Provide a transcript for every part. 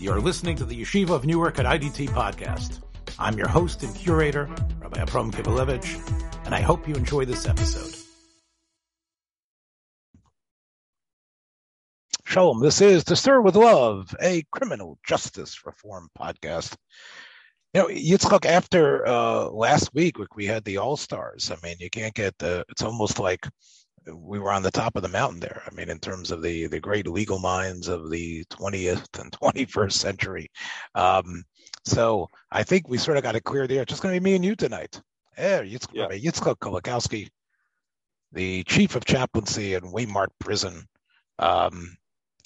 You're listening to the Yeshiva of Newark at IDT podcast. I'm your host and curator, Rabbi Abram Kibalevich, and I hope you enjoy this episode. Shalom, this is To Stir with Love, a criminal justice reform podcast. You know, Yitzchak, after uh, last week, we had the All Stars. I mean, you can't get the, it's almost like we were on the top of the mountain there. I mean, in terms of the the great legal minds of the 20th and 21st century. Um, so I think we sort of got it clear there. It's just going to be me and you tonight. Yeah, Yitzchak, yeah. Yitzchak Kolakowski, the chief of chaplaincy in Waymart Prison. Um,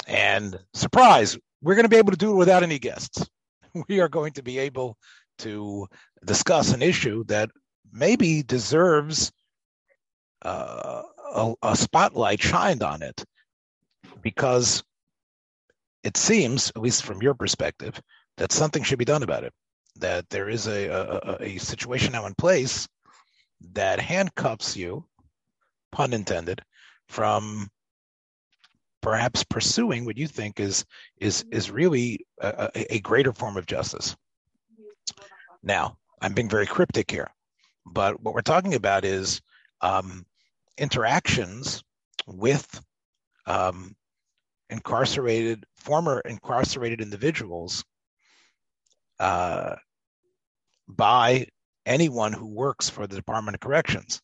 and surprise, we're going to be able to do it without any guests. We are going to be able to discuss an issue that maybe deserves uh, a, a spotlight shined on it because it seems, at least from your perspective, that something should be done about it. That there is a, a, a situation now in place that handcuffs you, pun intended, from perhaps pursuing what you think is is is really a, a, greater form of justice. Now, I'm being very cryptic here, but what we're talking about is um, interactions with um, incarcerated, former incarcerated individuals uh, by anyone who works for the Department of Corrections.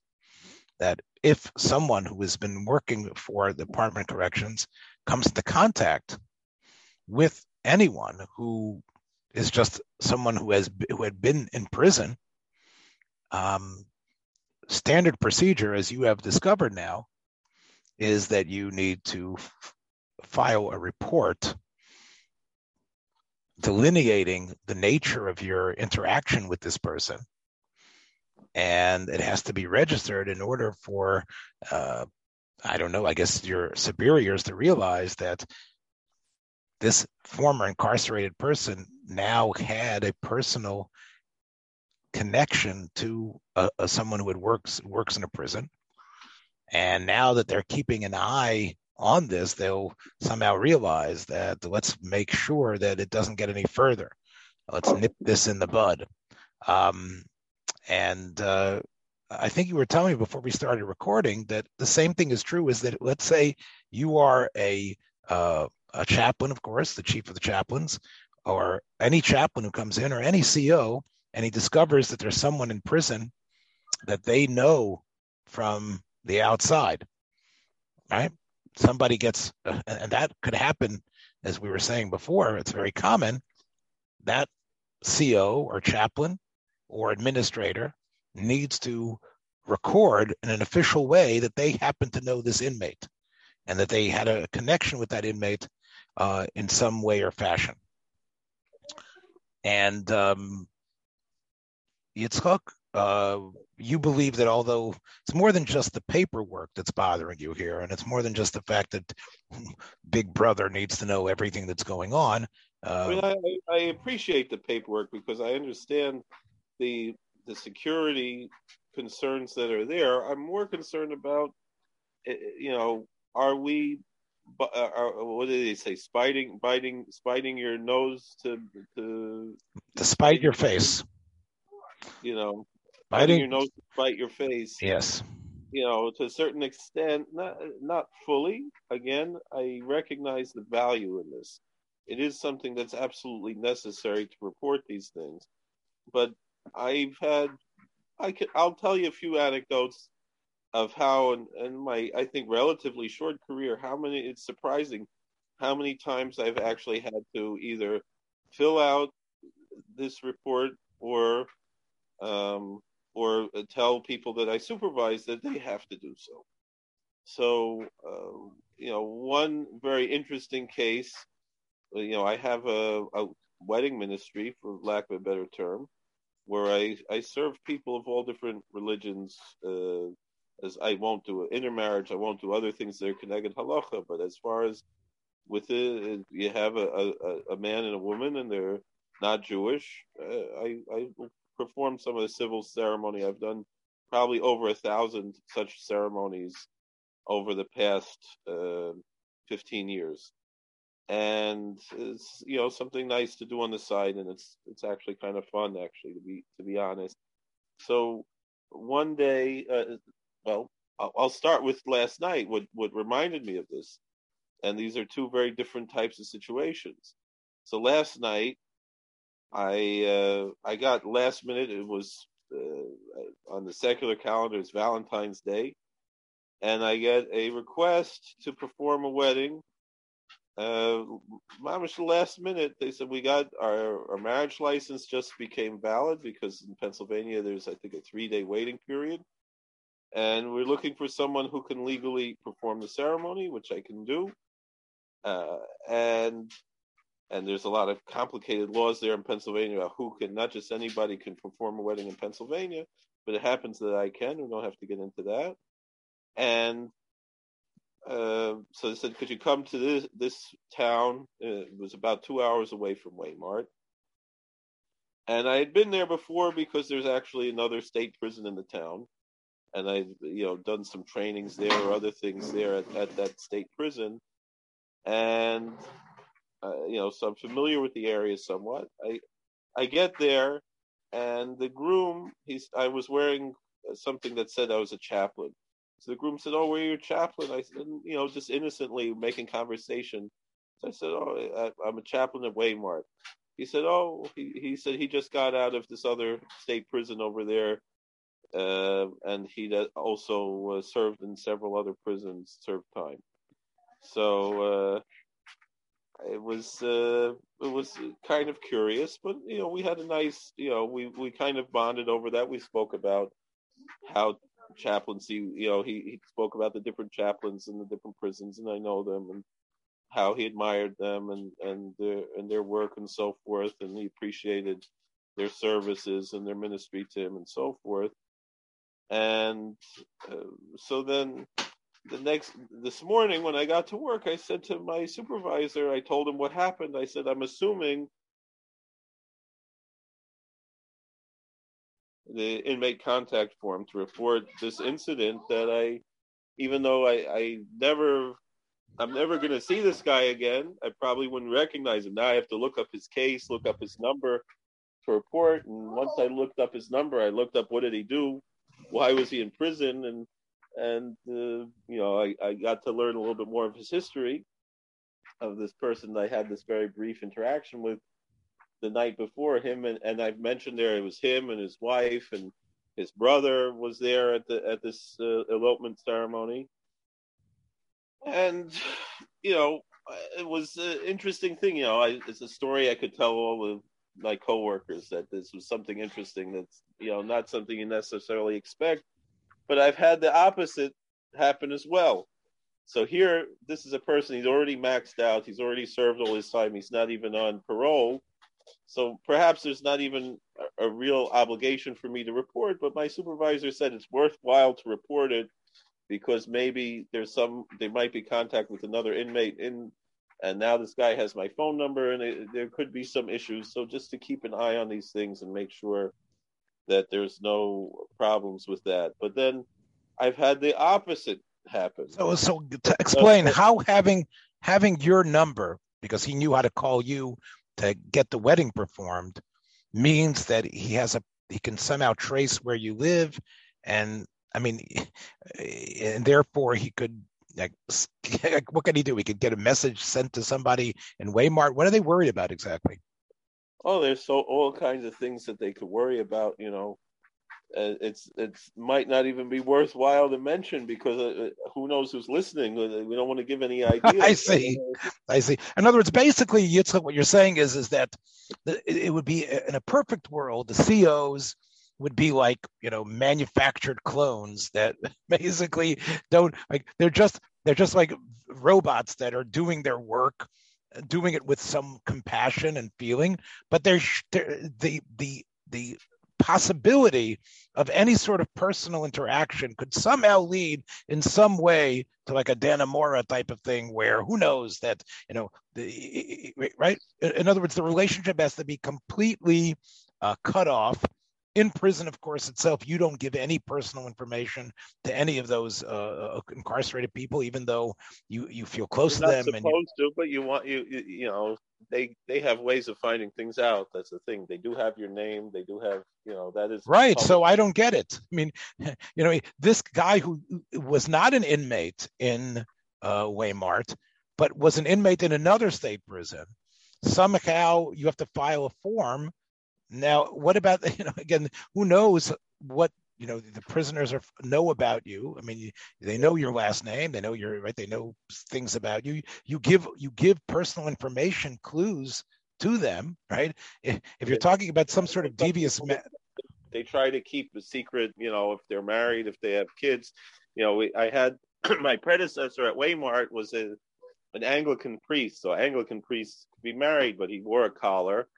That if someone who has been working for the Department of Corrections comes into contact with anyone who is just someone who has who had been in prison, um, standard procedure, as you have discovered now, is that you need to file a report delineating the nature of your interaction with this person. And it has to be registered in order for, uh, I don't know, I guess your superiors to realize that this former incarcerated person now had a personal connection to a, a, someone who had works works in a prison, and now that they're keeping an eye on this, they'll somehow realize that let's make sure that it doesn't get any further. Let's nip this in the bud. Um, and uh, I think you were telling me before we started recording that the same thing is true. Is that let's say you are a uh, a chaplain, of course, the chief of the chaplains, or any chaplain who comes in, or any CO and he discovers that there's someone in prison that they know from the outside, right? Somebody gets, uh, and that could happen, as we were saying before, it's very common. That CO or chaplain or administrator needs to record in an official way that they happen to know this inmate and that they had a connection with that inmate uh, in some way or fashion. And um, Yitzchak, uh, you believe that although it's more than just the paperwork that's bothering you here, and it's more than just the fact that Big Brother needs to know everything that's going on. Uh, I, I appreciate the paperwork because I understand the the security concerns that are there. I'm more concerned about, eh, eh, you know, are we uh, are, what do they say? Spiting, biting, spiting your nose to to to spite your face you know, biting your nose to bite your face. Yes. You know, to a certain extent, not not fully. Again, I recognize the value in this. It is something that's absolutely necessary to report these things. But I've had, I could, I'll tell you a few anecdotes of how, in, in my, I think, relatively short career, how many. It's surprising how many times I've actually had to either fill out this report or um, or tell people that I supervise that they have to do so. So, uh, you know, one very interesting case, uh, you know, I have a, a, wedding ministry, for lack of a better term, where I, I serve people of all different religions. Uh, as I won't do intermarriage, I won't do other things that are connected halacha. But as far as with it, you have a, a, a man and a woman, and they're not Jewish. Uh, I, I performed some of the civil ceremony. I've done probably over a thousand such ceremonies over the past uh, 15 years. and it's you know something nice to do on the side, and it's it's actually kind of fun actually to be to be honest. So one day, uh, well, I'll, I'll start with last night. What what reminded me of this, and these are two very different types of situations. So last night, I uh, I got last minute. It was uh, on the secular calendar. It's Valentine's Day, and I get a request to perform a wedding uh, mamish last minute, they said we got our, our marriage license just became valid because in Pennsylvania there's I think a three day waiting period, and we're looking for someone who can legally perform the ceremony, which I can do, uh, and and there's a lot of complicated laws there in Pennsylvania about who can not just anybody can perform a wedding in Pennsylvania, but it happens that I can. We don't have to get into that, and uh, so they said, could you come to this this town? It was about two hours away from Waymart. And I had been there before because there's actually another state prison in the town. And I, you know, done some trainings there or other things there at, at that state prison. And, uh, you know, so I'm familiar with the area somewhat. I, I get there and the groom, he's, I was wearing something that said I was a chaplain. So the groom said, "Oh, we're your chaplain." I said, you know, just innocently making conversation. So I said, "Oh, I, am a chaplain at Waymart." He said, "Oh, he, he said he just got out of this other state prison over there, uh, and he also uh, served in several other prisons, served time." So uh, it was uh, it was kind of curious, but you know, we had a nice, you know, we we kind of bonded over that. We spoke about how chaplaincy. You know, he, he spoke about the different chaplains in the different prisons, and I know them and how he admired them and and their and their work and so forth, and he appreciated their services and their ministry to him and so forth. And uh, so then the next this morning when I got to work, I said to my supervisor, I told him what happened. I said, I'm assuming the inmate contact form to report this incident that I, even though I, I never, I'm never going to see this guy again, I probably wouldn't recognize him. Now I have to look up his case, look up his number to report. And once I looked up his number, I looked up what did he do, why was he in prison, and and uh, you know I, I got to learn a little bit more of his history of this person I had this very brief interaction with the night before him. And, and I've mentioned there it was him and his wife and his brother was there at the at this uh, elopement ceremony. And you know it was an interesting thing you know I, it's a story I could tell all of my coworkers that this was something interesting that's you know not something you necessarily expect but I've had the opposite happen as well. So here this is a person he's already maxed out. He's already served all his time. He's not even on parole. So perhaps there's not even a, a, real obligation for me to report, but my supervisor said it's worthwhile to report it because maybe there's some, there might be contact with another inmate in, and now this guy has my phone number and it, there could be some issues. So just to keep an eye on these things and make sure that there's no problems with that. But then I've had the opposite happen. So, so to explain how having having your number because he knew how to call you to get the wedding performed means that he has a he can somehow trace where you live. And i mean eh, and therefore he could like what can he do? He could get a message sent to somebody in waymart what are they worried about exactly oh there's so all kinds of things that they could worry about you know uh, it's it's might not even be worthwhile to mention because uh, uh who knows who's listening. We don't want to give any ideas. I see. I see. In other words, basically, Yitzchak, what you're saying is is that it would be in a perfect world, the COs would be like you know manufactured clones that basically don't like they're just they're just like robots that are doing their work doing it with some compassion and feeling but they're the the the possibility of any sort of personal interaction could somehow lead in some way to like a Dannemora type of thing where who knows that, you know, the, right? In other words, the relationship has to be completely uh, cut off in prison, of course, itself, you don't give any personal information to any of those uh, uh incarcerated people, even though you you feel close You're to them. Supposed and to, but you want you, you you know they they have ways of finding things out. That's the thing. They do have your name. They do have you know that is right. public. So I don't get it. I mean, you know, this guy who was not an inmate in uh, Waymart, but was an inmate in another state prison. Somehow you have to file a form. Now, what about you know? Again, who knows what you know the prisoners are know about you? I mean they know your last name they know your right they know things about you. You give you give personal information clues to them right? If, if you're talking about some sort of devious ma- they try to keep a secret you know if they're married if they have kids. You know we, i had my predecessor at waymart was a, an anglican priest so anglican priests could be married but he wore a collar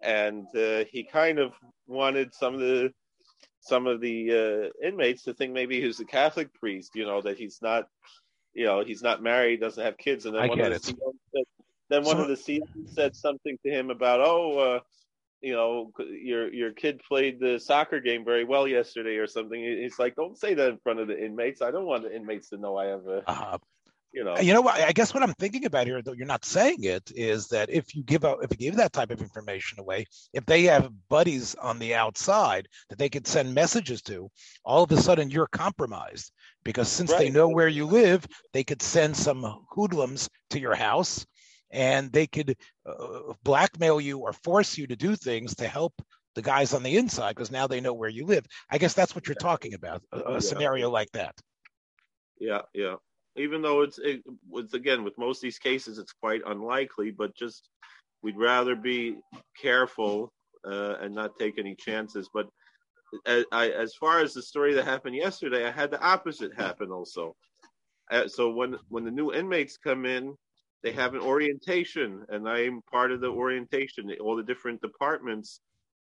and uh, he kind of wanted some of the some of the uh, inmates to think maybe he's a Catholic priest, you know, that he's not, you know, he's not married, doesn't have kids, and then I one get of the CEOs said, then one So- of the CEOs said something to him about, oh, uh, you know, your your kid played the soccer game very well yesterday or something. He's like, don't say that in front of the inmates. I don't want the inmates to know I have a, uh, you know, you know what i guess what i'm thinking about here though you're not saying it is that if you give out if you give that type of information away if they have buddies on the outside that they could send messages to all of a sudden you're compromised. Because since they know where you live they could send some hoodlums to your house and they could uh, blackmail you or force you to do things to help the guys on the inside because now they know where you live. I guess that's what you're talking about a, a Yeah. scenario like that. Yeah, yeah. Even though it's it was again with most of these cases, it's quite unlikely, but just we'd rather be careful uh, and not take any chances. But as, I, as far as the story that happened yesterday, I had the opposite happen also. Uh, so when when the new inmates come in, they have an orientation, and I'm part of the orientation. All the different departments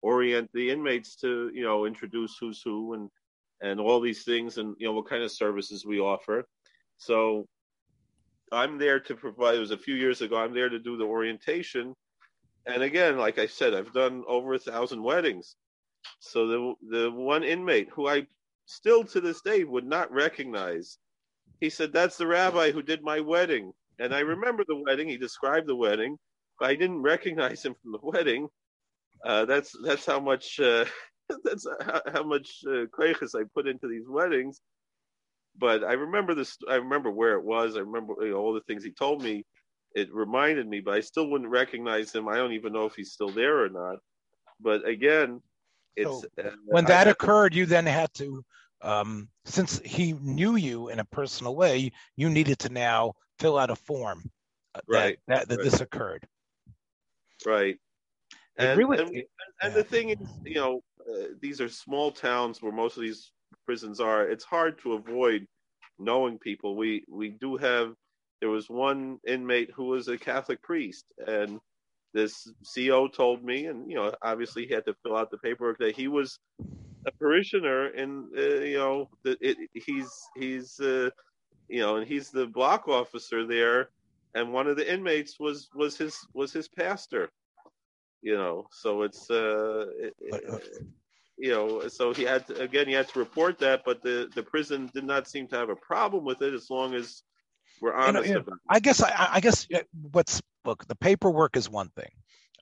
orient the inmates to you know introduce who's who and and all these things and you know what kind of services we offer so i'm there to provide it was a few years ago i'm there to do the orientation. And again like i said i've done over a thousand weddings. So the the one inmate who i still to this day would not recognize he said that's the rabbi who did my wedding. And i remember the wedding he described the wedding but i didn't recognize him from the wedding. Uh, that's that's how much uh, that's how, how much uh, I put into these weddings. But I remember this. I remember where it was. I remember you know, all the things he told me. It reminded me, but I still wouldn't recognize him. I don't even know if he's still there or not. But again, it's So, uh, when that to- occurred, you then had to, um, since he knew you in a personal way, you needed to now fill out a form uh, that- Right, that, that right. this occurred. right. And, really- and, and the thing is, you know, uh, these are small towns where most of these prisons are. It's hard to avoid knowing people. We we do have. There was one inmate who was a Catholic priest, and this CO told me, and you know, obviously he had to fill out the paperwork that he was a parishioner, and uh, you know, that it, he's he's uh, you know, and he's the block officer there, and one of the inmates was was his was his pastor you know so it's uh it, But, uh, you know so he had to again he had to report that but the the prison did not seem to have a problem with it as long as we're You know, honest about it I guess I, I guess uh, what's look the paperwork is one thing.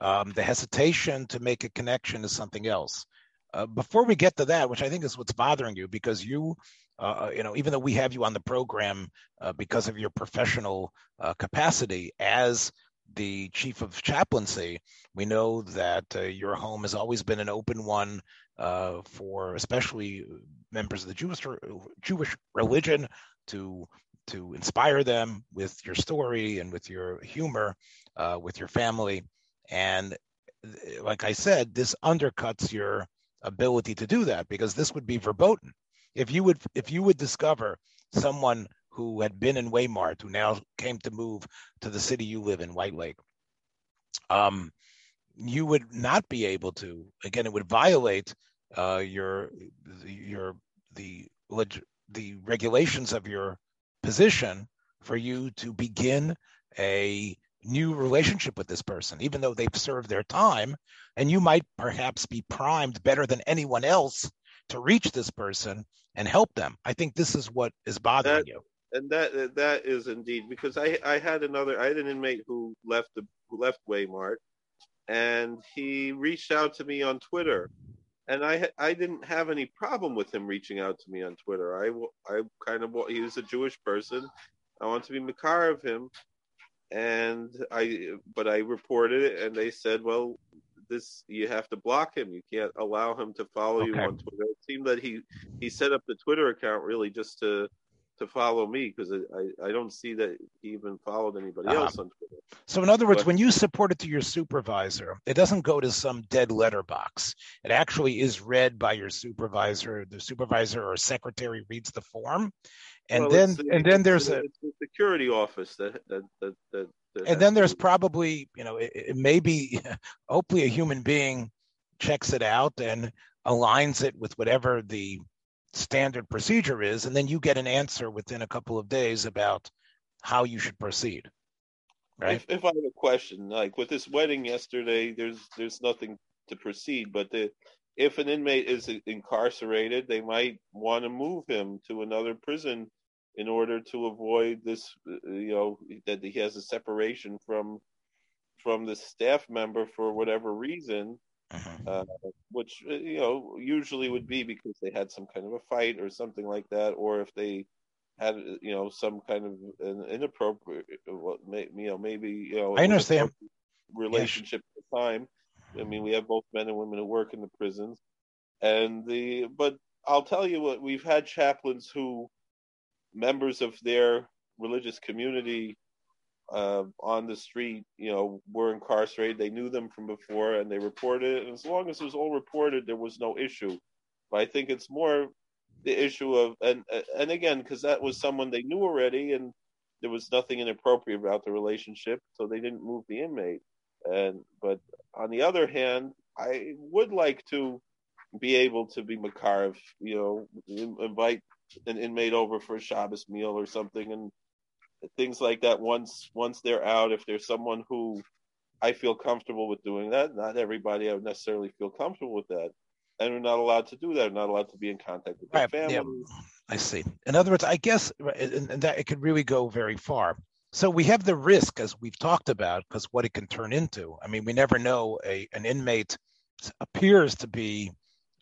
Um, the hesitation to make a connection is something else. Uh, before we get to that, which I think is what's bothering you, because you, uh, you know, even though we have you on the program uh, because of your professional uh, capacity as the chief of chaplaincy, we know that uh, your home has always been an open one uh, for especially members of the Jewish Jewish religion to to inspire them with your story and with your humor, uh, with your family, and like I said, this undercuts your ability to do that because this would be verboten. If you would if you would discover someone who had been in Waymart who now came to move to the city you live in, White Lake, um, you would not be able to. Again, it would violate uh, your your the leg- the regulations of your position for you to begin a new relationship with this person, even though they've served their time, and you might perhaps be primed better than anyone else to reach this person and help them. I think this is what is bothering That- you. and that that is indeed because I I had another I had an inmate who left the who left Waymart, and he reached out to me on Twitter, and I I didn't have any problem with him reaching out to me on Twitter. I I kind of he was a Jewish person. I want to be makar of him, and I but I reported it, and they said, well. This you have to block him. You can't allow him to follow you on Twitter. It seemed that he he set up the Twitter account really just to to follow me because I, I don't see that he even followed anybody Uh-huh. else on Twitter. So, in other words, But- when you support it to your supervisor, it doesn't go to some dead letterbox. It actually is read by your supervisor. The supervisor or secretary reads the form, and Well, then the- and then there's the- a the security office that that that that. that and then there's probably you know it, it may be hopefully a human being checks it out and aligns it with whatever the standard procedure is, and then you get an answer within a couple of days about how you should proceed. Right? If, if I have a question, like with this wedding yesterday, there's there's nothing to proceed, but the, if an inmate is incarcerated, they might want to move him to another prison in order to avoid this, you know, that he has a separation from from the staff member for whatever reason, Mhm. uh, which uh, you know usually would be because they had some kind of a fight or something like that, or if they had uh, you know some kind of an inappropriate, uh, you know maybe you know I understand. relationship at the time. I mean, we have both men and women who work in the prisons, and the but I'll tell you what we've had chaplains who members of their religious community uh, on the street, you know, were incarcerated. They knew them from before, and they reported it. And as long as it was all reported, there was no issue. But I think it's more the issue of and and again because that was someone they knew already, and there was nothing inappropriate about the relationship, so they didn't move the inmate. And but on the other hand, I would like to be able to be mekarev, you know, invite an inmate over for a Shabbos meal or something, and things like that. Once once they're out, if there's someone who I feel comfortable with doing that, not everybody I would necessarily feel comfortable with that, and we're not allowed to do that. We're not allowed to be in contact with their Right, yeah. I see. In other words, I guess and, and that it could really go very far. So we have the risk, as we've talked about, because what it can turn into. I mean, we never know. A an inmate appears to be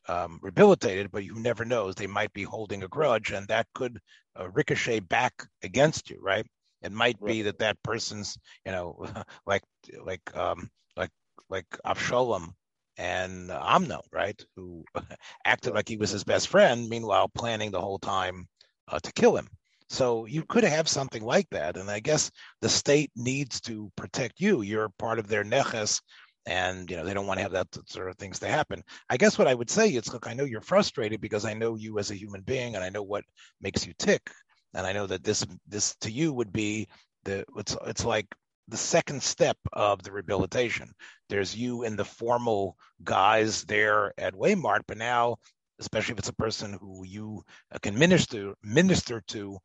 um, rehabilitated, but you never knows. They might be holding a grudge, and that could uh, ricochet back against you, right? It might be that that person's, you know, like like um, like like Avshalom and Amnon, right? Who acted like he was his best friend, meanwhile planning the whole time uh, to kill him. So you could have something like that, and I guess the state needs to protect you. You're part of their neches, and you know they don't want to have that sort of things to happen. I guess what I would say is, look, I know you're frustrated because I know you as a human being, and I know what makes you tick, and I know that this this to you would be the it's it's like the second step of the rehabilitation. There's you and the formal guys there at Waymart, but now, especially if it's a person who you can minister minister to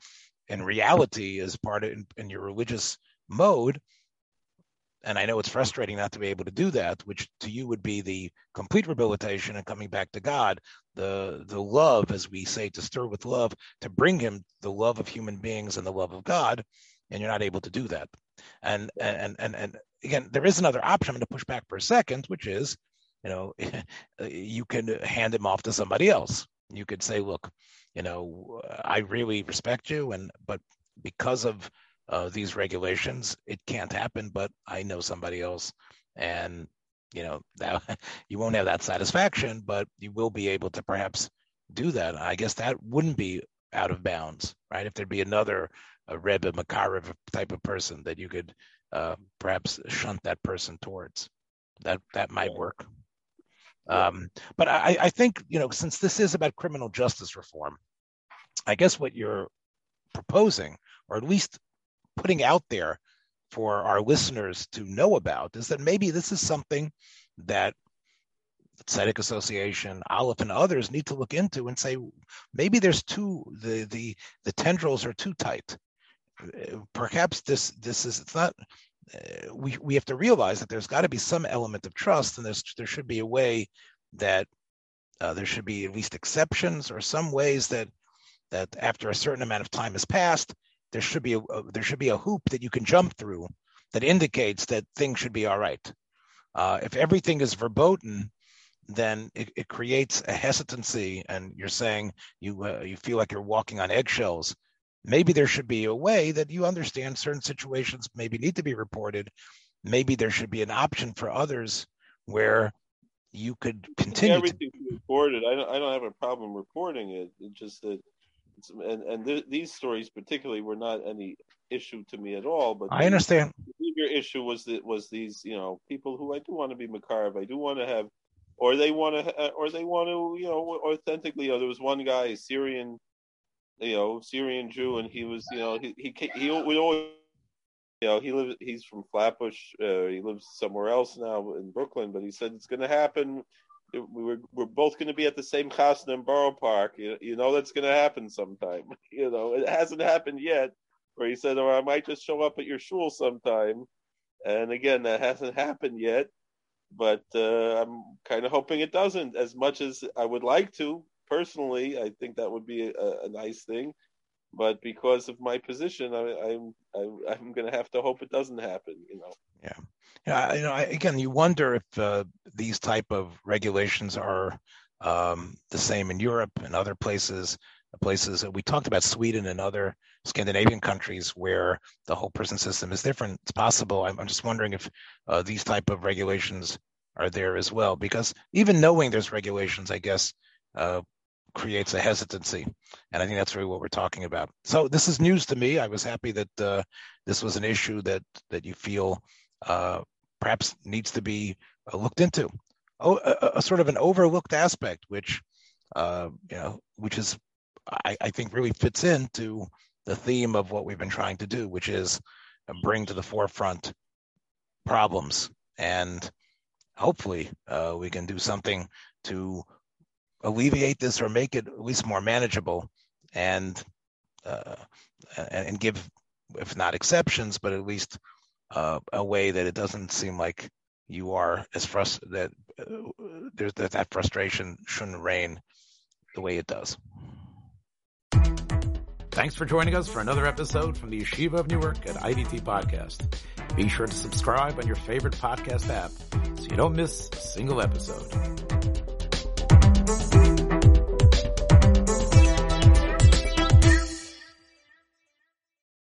in reality as part of in, in your religious mode. And I know it's frustrating not to be able to do that, which to you would be the complete rehabilitation and coming back to God, the the love, as we say, to stir with love, to bring him the love of human beings and the love of God, and you're not able to do that. And and and and again, there is another option. I'm going to push back for a second, which is, you know, you can hand him off to somebody else. You could say, look, you know, I really respect you, and but because of uh, these regulations, it can't happen. But I know somebody else, and you know that you won't have that satisfaction, but you will be able to perhaps do that. I guess that wouldn't be out of bounds, right? If there'd be another a Rebbe mekarev type of person that you could uh, perhaps shunt that person towards, that that might work. Um, but I, I think you know since this is about criminal justice reform, I guess what you're proposing, or at least putting out there for our listeners to know about, is that maybe this is something that the Association, Aleph, and others need to look into and say maybe there's too the the the tendrils are too tight. Perhaps this this is it's not uh, we we have to realize that there's got to be some element of trust, and there's there should be a way that uh, there should be at least exceptions or some ways that that after a certain amount of time has passed, there should be a, a there should be a hoop that you can jump through that indicates that things should be all right. Uh, if everything is verboten, then it, it, creates a hesitancy, and you're saying you uh, you feel like you're walking on eggshells. Maybe there should be a way that you understand certain situations maybe need to be reported. Maybe there should be an option for others where you could continue. Everything to... reported. I don't. I don't have a problem reporting it. It's just that, and and th- these stories particularly were not any issue to me at all. But I understand. The bigger issue was that was these you know people who I do want to be mekarev. I do want to have, or they want to, or they want to you know authentically. You know, there was one guy, a Syrian, you know, Syrian Jew, and he was you know he he he would always. You know, he lives. He's from Flatbush. Uh, he lives somewhere else now in Brooklyn. But he said it's going to happen were we're both going to be at the same house in Borough Park. You, you know that's going to happen sometime. You know it hasn't happened yet, where he said, "Or oh, I might just show up at your shul sometime." And again, that hasn't happened yet, but uh, I'm kind of hoping it doesn't. As much as I would like to personally, I think that would be a, a nice thing. But because of my position, I, I'm I'm, I'm going to have to hope it doesn't happen. You know. Yeah. Yeah. You know, I, again, you wonder if uh, these type of regulations are um, the same in Europe and other places places. We talked about Sweden and other Scandinavian countries where the whole prison system is different. It's possible. I'm, I'm just wondering if uh, these type of regulations are there as well, because even knowing there's regulations, I guess, uh, creates a hesitancy, and I think that's really what we're talking about. So this is news to me. I was happy that uh, this was an issue that that you feel uh, perhaps needs to be looked into. Oh, a, a, sort of an overlooked aspect, which uh, you know, which is I, I think really fits into the theme of what we've been trying to do, which is bring to the forefront problems and hopefully uh, we can do something to alleviate this or make it at least more manageable and uh, and give if not exceptions but at least uh, a way that it doesn't seem like you are as frustrated that uh, there's that, that frustration shouldn't reign the way it does Thanks for joining us for another episode from the Yeshiva of Newark at IDT Podcast. Be sure to subscribe on your favorite podcast app so you don't miss a single episode.